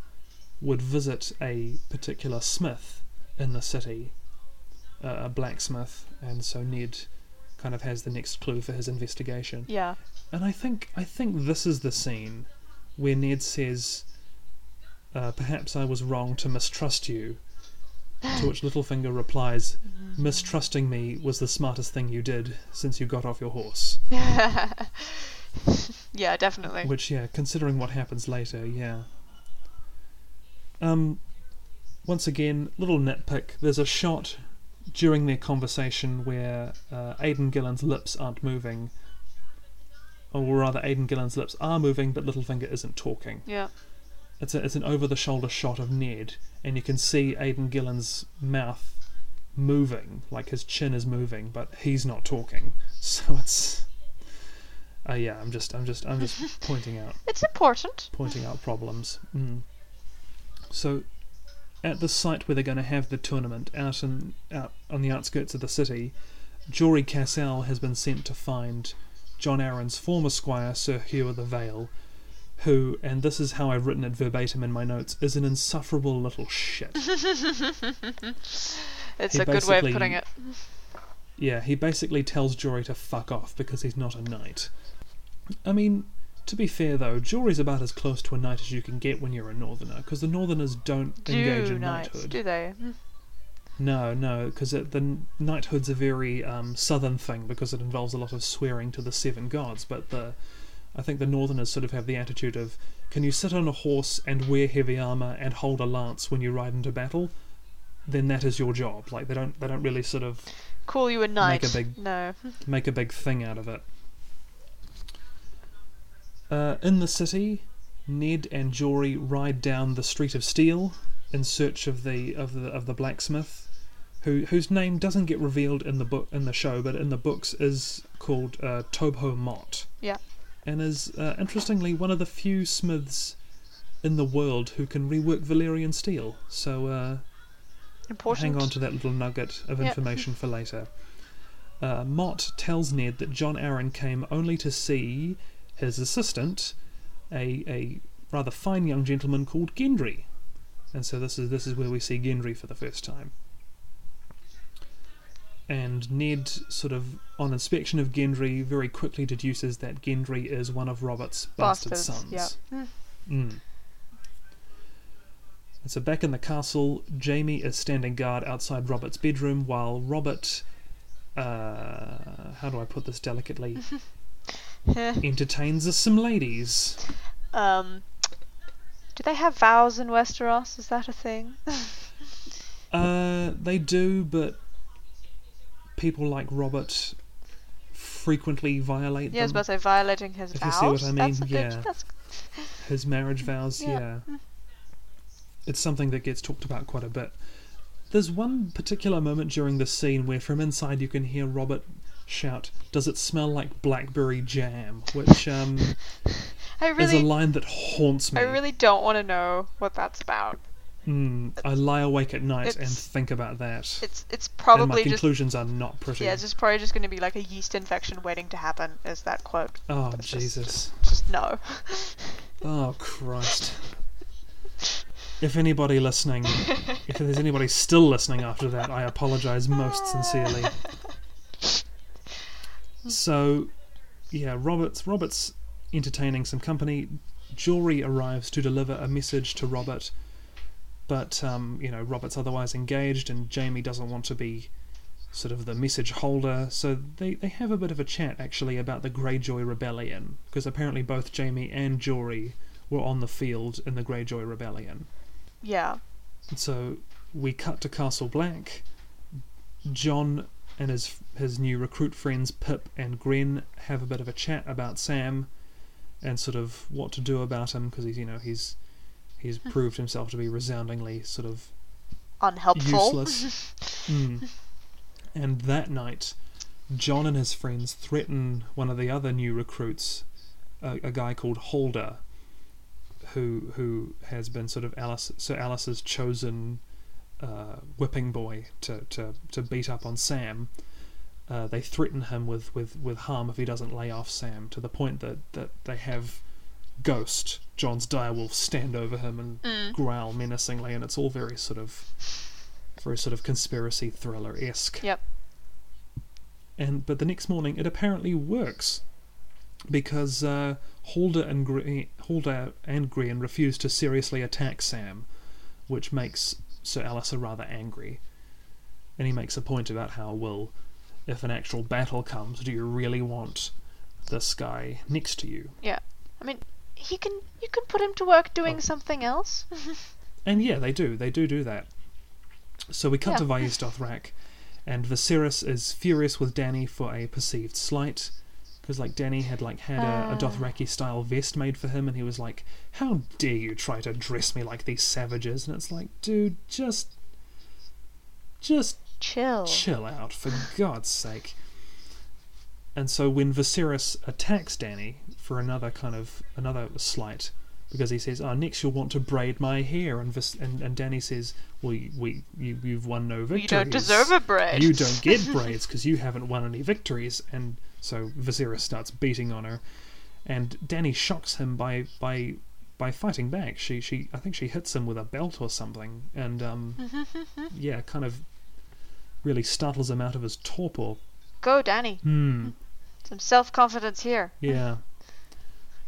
would visit a particular smith in the city, uh, a blacksmith, and so Ned kind of has the next clue for his investigation. Yeah. And I think I think this is the scene where Ned says, uh, "Perhaps I was wrong to mistrust you." To which Littlefinger replies, "Mistrusting me was the smartest thing you did since you got off your horse." yeah, definitely. Which, yeah, considering what happens later, yeah. Um, once again, little nitpick. There's a shot during their conversation where uh, Aidan Gillen's lips aren't moving, or rather, Aidan Gillen's lips are moving, but Littlefinger isn't talking. Yeah. It's a, it's an over-the-shoulder shot of Ned, and you can see Aidan Gillen's mouth moving, like his chin is moving, but he's not talking. So it's, uh, yeah, I'm just, I'm just, I'm just pointing out It's important. pointing out problems. Mm. So, at the site where they're going to have the tournament, out in out on the outskirts of the city, Jory Cassel has been sent to find John Arryn's former squire, Sir Hugh of the Vale, who, and this is how I've written it verbatim in my notes, is an insufferable little shit. It's He a good way of putting it. Yeah, he basically tells Jory to fuck off because he's not a knight. I mean, to be fair though, Jory's about as close to a knight as you can get when you're a northerner, because the northerners don't engage Do in knights, knighthood. do they? No, no, because the knighthood's a very um, southern thing because it involves a lot of swearing to the seven gods. But the, I think the northerners sort of have the attitude of, can you sit on a horse and wear heavy armor and hold a lance when you ride into battle? Then that is your job. Like they don't, they don't really sort of Call you a knight. a big- No. make a big thing out of it. Uh, in the city, Ned and Jory ride down the Street of Steel in search of the of the of the blacksmith, who whose name doesn't get revealed in the book in the show, but in the books is called uh, Tobho Mott. Yeah. and is uh, interestingly one of the few smiths in the world who can rework Valyrian steel. So. Uh, Important. Hang on to that little nugget of Yep. information for later. Uh, Mott tells Ned that John Arryn came only to see his assistant, a, a rather fine young gentleman called Gendry. And so this is this is where we see Gendry for the first time. And Ned, sort of on inspection of Gendry, very quickly deduces that Gendry is one of Robert's bastard Bastards. sons. Yeah. Mm. Mm. And so back in the castle, Jaime is standing guard outside Robert's bedroom while Robert, uh, how do I put this delicately, entertains some ladies. um. Do they have vows in Westeros? Is that a thing? Uh, they do, but people like Robert frequently violate was them. to say violating his If you see what I That's mean, good. yeah. That's, His marriage vows, Yeah. yeah. It's something that gets talked about quite a bit. There's one particular moment during the scene where from inside you can hear Robert shout, Does it smell like blackberry jam? Which um, I is a line that haunts me. I really don't want to know what that's about. Mm, I lie awake at night and think about that. It's it's and my probably just conclusions are not pretty. yeah, it's just probably just going to be like a yeast infection waiting to happen. Is that quote? oh, just- Jesus. Just no. Oh, Christ. If anybody listening, if there's anybody still listening after that, I apologize most sincerely. So, yeah, Robert's Robert's entertaining some company. Jory arrives to deliver a message to Robert, but um, you know Robert's otherwise engaged, and Jaime doesn't want to be sort of the message holder. So they they have a bit of a chat actually about the Greyjoy Rebellion, because apparently both Jaime and Jory were on the field in the Greyjoy Rebellion. Yeah. And so we cut to Castle Black. John and his his new recruit friends Pyp and Grenn have a bit of a chat about Sam and sort of what to do about him because he's you know he's he's proved himself to be resoundingly sort of Unhelpful. useless. Mm. And that night, John and his friends threaten one of the other new recruits, a, a guy called Halder, who who has been sort of Alliser Sir Alliser's chosen uh, whipping boy to, to, to beat up on Sam. uh, they threaten him with, with, with harm if he doesn't lay off Sam, to the point that, that they have Ghost, John's direwolf, stand over him and Mm. growl menacingly, and it's all very sort of very sort of conspiracy thriller esque. Yep. And but the next morning, it apparently works because uh, Halder and Gre- Halder and Grenn refuse to seriously attack Sam, which makes Sir Alistair rather angry. And he makes a point about how, well, if an actual battle comes, do you really want this guy next to you? Yeah, I mean, he can. You can put him to work doing Oh. something else. And yeah, they do. They do do that. So we cut Yeah. to Vaes Dothrak, and Viserys is furious with Danny for a perceived slight. Because like Danny had like had a, a Ah. Dothraki style vest made for him, and he was like, "How dare you try to dress me like these savages?" And it's like, dude, just, just Chill. chill out for God's sake. And so when Viserys attacks Danny for another kind of another slight, because he says, "Oh, next you'll want to braid my hair," and Vis- and, and Danny says, "Well, you, we you you've won no victories. You don't deserve a braid. You don't get braids because you haven't won any victories." And so Viserys starts beating on her, and Danny shocks him by by by fighting back. She she I think she hits him with a belt or something, and um yeah, kind of really startles him out of his torpor. Go, Danny. Hmm. Some self confidence here. Yeah.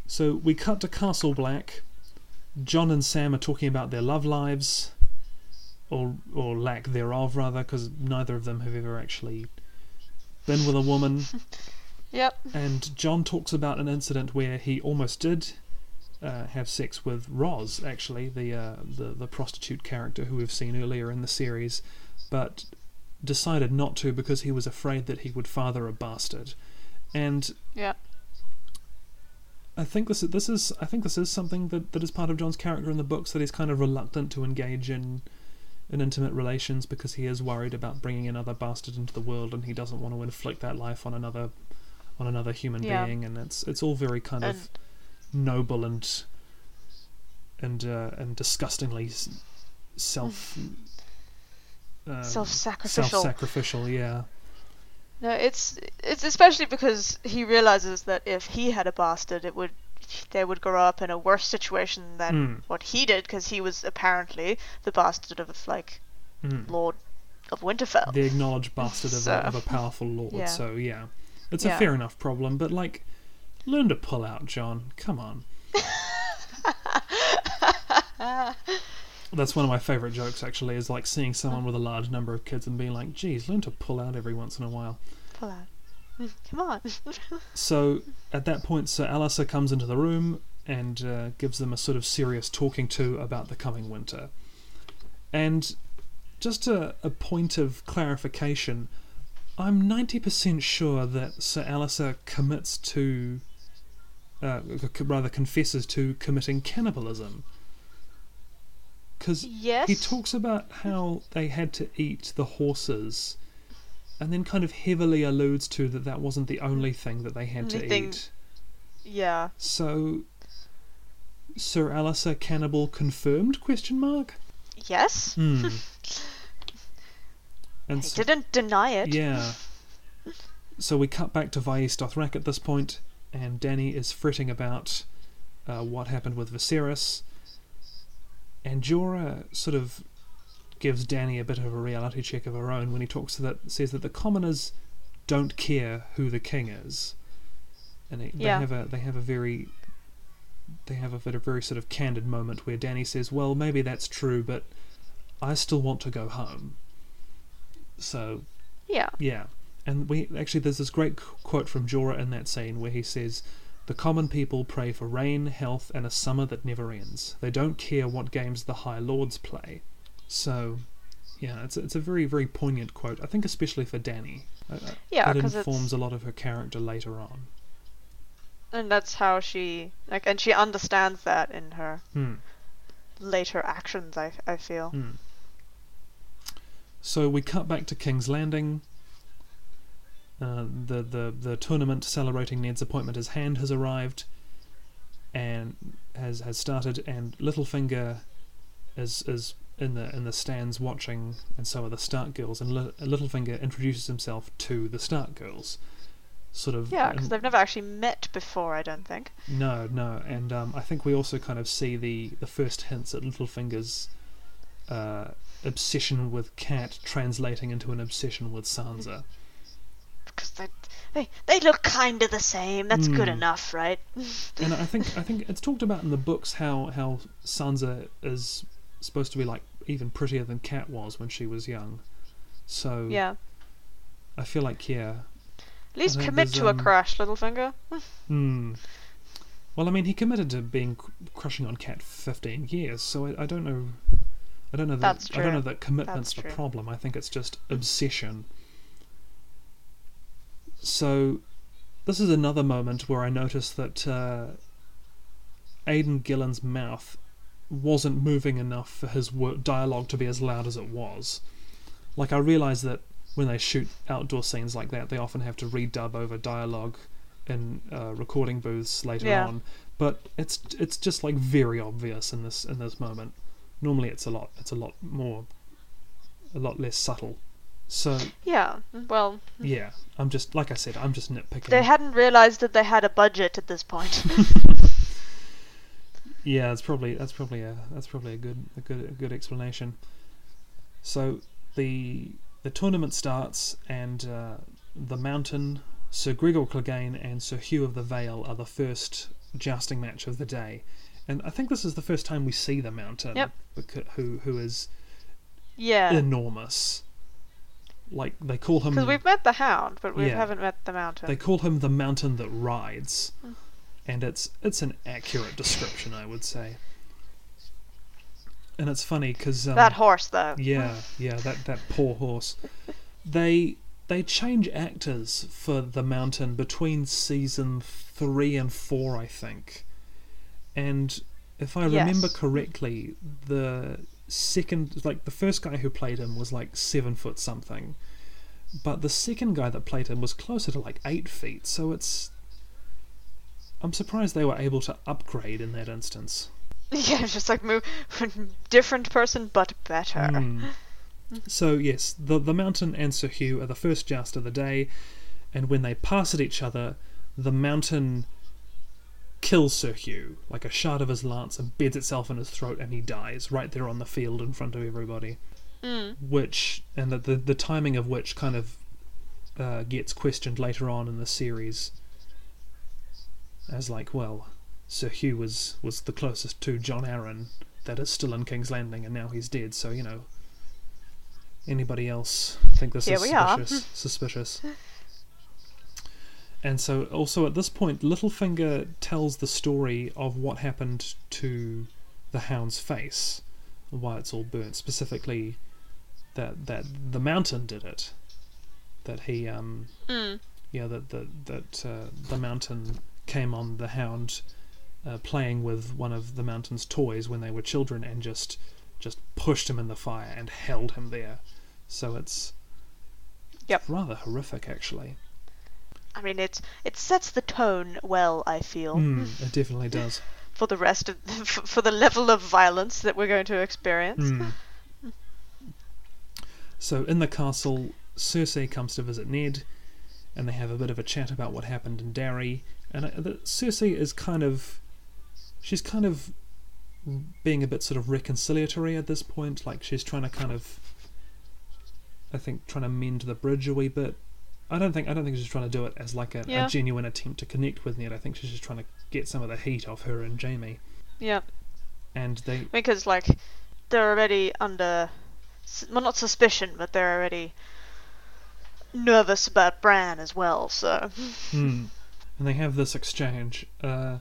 So we cut to Castle Black. John and Sam are talking about their love lives, or or lack thereof, rather, because neither of them have ever actually been with a woman. Yep. And John talks about an incident where he almost did uh, have sex with Ros, actually, the, uh, the the prostitute character who we've seen earlier in the series, but decided not to because he was afraid that he would father a bastard. And Yeah. I think this is, this is I think this is something that, that is part of John's character in the books that he's kind of reluctant to engage in in intimate relations because he is worried about bringing another bastard into the world and he doesn't want to inflict that life on another on another human Yeah. being and it's it's all very kind And of noble and and uh, and disgustingly self uh, self-sacrificial. self-sacrificial yeah No, it's it's especially because he realizes that if he had a bastard, it would they would grow up in a worse situation than Mm. what he did because he was apparently the bastard of like Mm. Lord of Winterfell. the acknowledged bastard of, a, of a powerful lord. Yeah. So yeah, it's a Yeah. fair enough problem. But like, learn to pull out, John. Come on. That's one of my favorite jokes. Actually, is like seeing someone with a large number of kids and being like, "Geez, learn to pull out every once in a while." Pull out. Come on. So at that point, Sir Alistair comes into the room and uh, gives them a sort of serious talking to about the coming winter. And just a, a point of clarification, I'm 90% sure that Sir Alistair commits to, uh, rather confesses to committing cannibalism. Because yes. he talks about how they had to eat the horses, and then kind of heavily alludes to that that wasn't the only thing that they had to eat. Yeah. So, Sir Alliser cannibal confirmed? Question mark. Yes. Hmm. and He so, didn't deny it. yeah. So we cut back to Vaes Dothrak at this point, and Danny is fretting about uh, what happened with Viserys. And Jorah sort of gives Danny a bit of a reality check of her own when he talks to that says that the commoners don't care who the king is, and they, Yeah. they have a they have a very they have a, bit of very sort of candid moment where Danny says, "Well, maybe that's true, but I still want to go home." So Yeah. yeah, and we actually there's this great qu- quote from Jorah in that scene where he says, "The common people pray for rain, health, and a summer that never ends. They don't care what games the High Lords play." So, yeah, it's a, it's a very very poignant quote. I think especially for Danny. Uh, uh, Yeah, it informs it's- a lot of her character later on. And that's how she like, and she understands that in her Hmm. later actions. I I feel. Hmm. So we cut back to King's Landing. Uh, the, the the tournament celebrating Ned's appointment as Hand has arrived, and has has started, and Littlefinger is is in the in the stands watching, and so are the Stark girls. And Li- Littlefinger introduces himself to the Stark girls, sort of. Yeah, because they've never actually met before, I don't think. no, no, and um, I think we also kind of see the the first hints at Littlefinger's uh, obsession with Cat translating into an obsession with Sansa. Because they, they, they look kind of the same. That's good Hmm. enough, right? and I think I think it's talked about in the books how how Sansa is supposed to be like even prettier than Cat was when she was young. So Yeah. I feel like yeah. At least commit to um, a crush, Littlefinger. Hmm. Well, I mean, he committed to being cr- crushing on Cat fifteen years, so I, I don't know. I don't know that. That's I don't know that commitment's the true. problem. I think it's just obsession. So, this is another moment where I noticed that uh, Aidan Gillen's mouth wasn't moving enough for his dialogue to be as loud as it was. Like I realise that when they shoot outdoor scenes like that, they often have to redub over dialogue in uh, recording booths later Yeah. on. But it's it's just like very obvious in this in this moment. Normally, it's a lot it's a lot more, a lot less subtle. So Yeah. Well, yeah, I'm just like I said, I'm just nitpicking. they hadn't realized that they had a budget at this point. Yeah, that's probably that's probably a that's probably a good a good a good explanation. So the the tournament starts, and uh, the Mountain, Sir Gregor Clegane, and Sir Hugh of the Vale are the first jousting match of the day, and I think this is the first time we see the Mountain, Yep. who who is yeah. enormous. Like they call him, Because we've met the Hound, but we Yeah. haven't met the Mountain. they call him the Mountain that rides, and it's it's an accurate description, I would say. And it's funny because um, that horse, though. yeah, yeah, that that poor horse. They they change actors for the mountain between season three and four, I think. And if I remember correctly, the second, like the first guy who played him was like seven foot something, but the second guy that played him was closer to like eight feet. So it's. I'm surprised they were able to upgrade in that instance. Yeah, just like move different person but better. Mm. So yes, the the mountain and Sir Hugh are the first joust of the day, and when they pass at each other, the mountain kills Sir Hugh like a shard of his lance embeds itself in his throat, and he dies right there on the field in front of everybody. Mm. Which and the the, the timing of which kind of uh, gets questioned later on in the series, as like well, Sir Hugh was was the closest to John Arryn that is still in King's Landing, and now he's dead. So you know, anybody else think this Here is we are. suspicious? suspicious. And so, also at this point, Littlefinger tells the story of what happened to the Hound's face, why it's all burnt. Specifically, that that the Mountain did it. That he um Mm. yeah that that that uh, the Mountain came on the Hound uh, playing with one of the Mountain's toys when they were children and just just pushed him in the fire and held him there. So it's Yep. rather horrific actually. I mean, it's it sets the tone well. I feel Mm, it definitely does. for the rest of for, for the level of violence that we're going to experience. Mm. So in the castle, Cersei comes to visit Ned, and they have a bit of a chat about what happened in Derry. And uh, the, Cersei is kind of, she's kind of being a bit sort of reconciliatory at this point. Like she's trying to kind of, I think, trying to mend the bridge a wee bit. I don't think I don't think she's trying to do it as like a, Yeah. a genuine attempt to connect with Ned. I think she's just trying to get some of the heat off her and Jaime. Yeah, And they because like they're already under, well, not suspicion, but they're already nervous about Bran as well. So Hmm. And they have this exchange. Uh,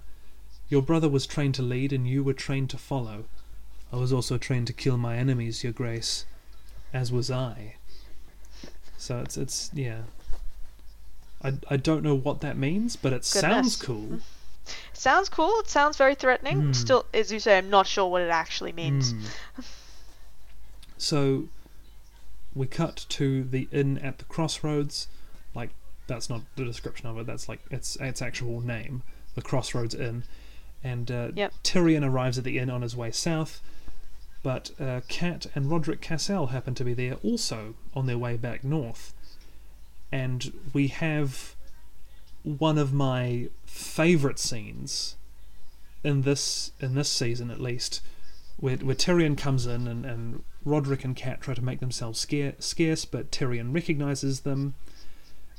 your brother was trained to lead, and you were trained to follow. I was also trained to kill my enemies, Your Grace, as was I. So it's it's yeah. I I don't know what that means, but it sounds Goodness. cool. sounds cool. It sounds very threatening. Mm. Still, as you say, I'm not sure what it actually means. Hmm. So we cut to the inn at the crossroads. Like that's not the description of it. That's like its its actual name, the Crossroads Inn. And uh, Yep. Tyrion arrives at the inn on his way south. But uh, Cat and Rodrik Cassel happen to be there also on their way back north. And we have one of my favourite scenes in this in this season at least, where, where Tyrion comes in and, and Rodrik and Cat try to make themselves scare, scarce, but Tyrion recognizes them,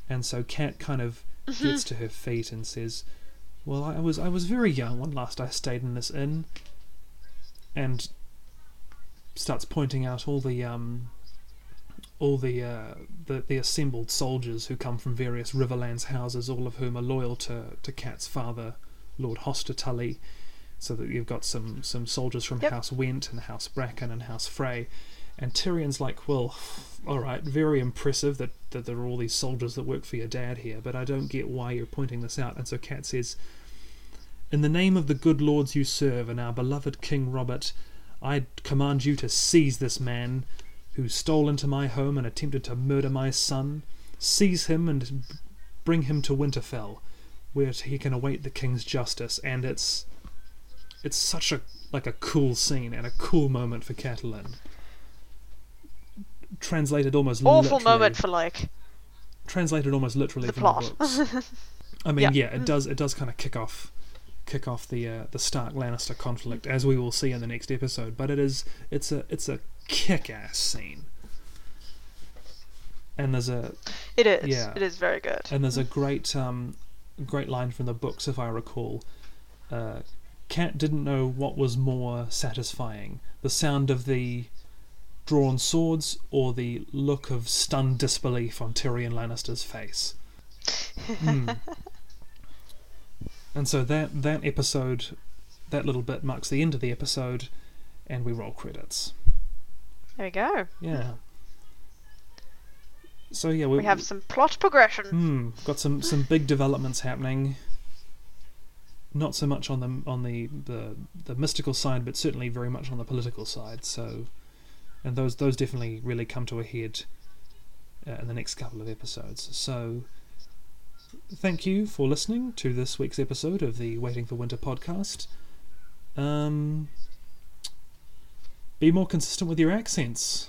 and so Cat kind of gets to her feet and says, "Well, I was I was very young when last I stayed in this inn," and starts pointing out all the um all the uh, the the assembled soldiers who come from various Riverlands houses, all of whom are loyal to to Cat's father, Lord Hoster Tully. So that you've got some some soldiers from Yep. House Whent and House Bracken and House Frey, and Tyrion's like, well, all right, very impressive that that there are all these soldiers that work for your dad here, but I don't get why you're pointing this out. And so Cat says, in the name of the good lords you serve and our beloved King Robert, I command you to seize this man who stole into my home and attempted to murder my son. Seize him and bring him to Winterfell, where he can await the king's justice. And it's it's such a like a cool scene and a cool moment for Catelyn. Translated almost Awful literally, moment for like translated almost literally the from plot. the books. I mean, Yeah. yeah, it does. It does kind of kick off, kick off the uh, the Stark Lannister conflict, as we will see in the next episode. But it is it's a it's a kick-ass scene, and there's a it is. Yeah. It is very good. and there's a great um great line from the books, if I recall. Uh, Cat didn't know what was more satisfying: the sound of the drawn swords or the look of stunned disbelief on Tyrion Lannister's face. Hmm. And so that that episode, that little bit marks the end of the episode, and we roll credits. There we go. Yeah. So yeah, we, We have some plot progression. Hmm, got some some big developments happening. Not so much on the on the, the the mystical side, but certainly very much on the political side. So, and those those definitely really come to a head uh, in the next couple of episodes. So, thank you for listening to this week's episode of the Waiting for Winter podcast. Um, be more consistent with your accents.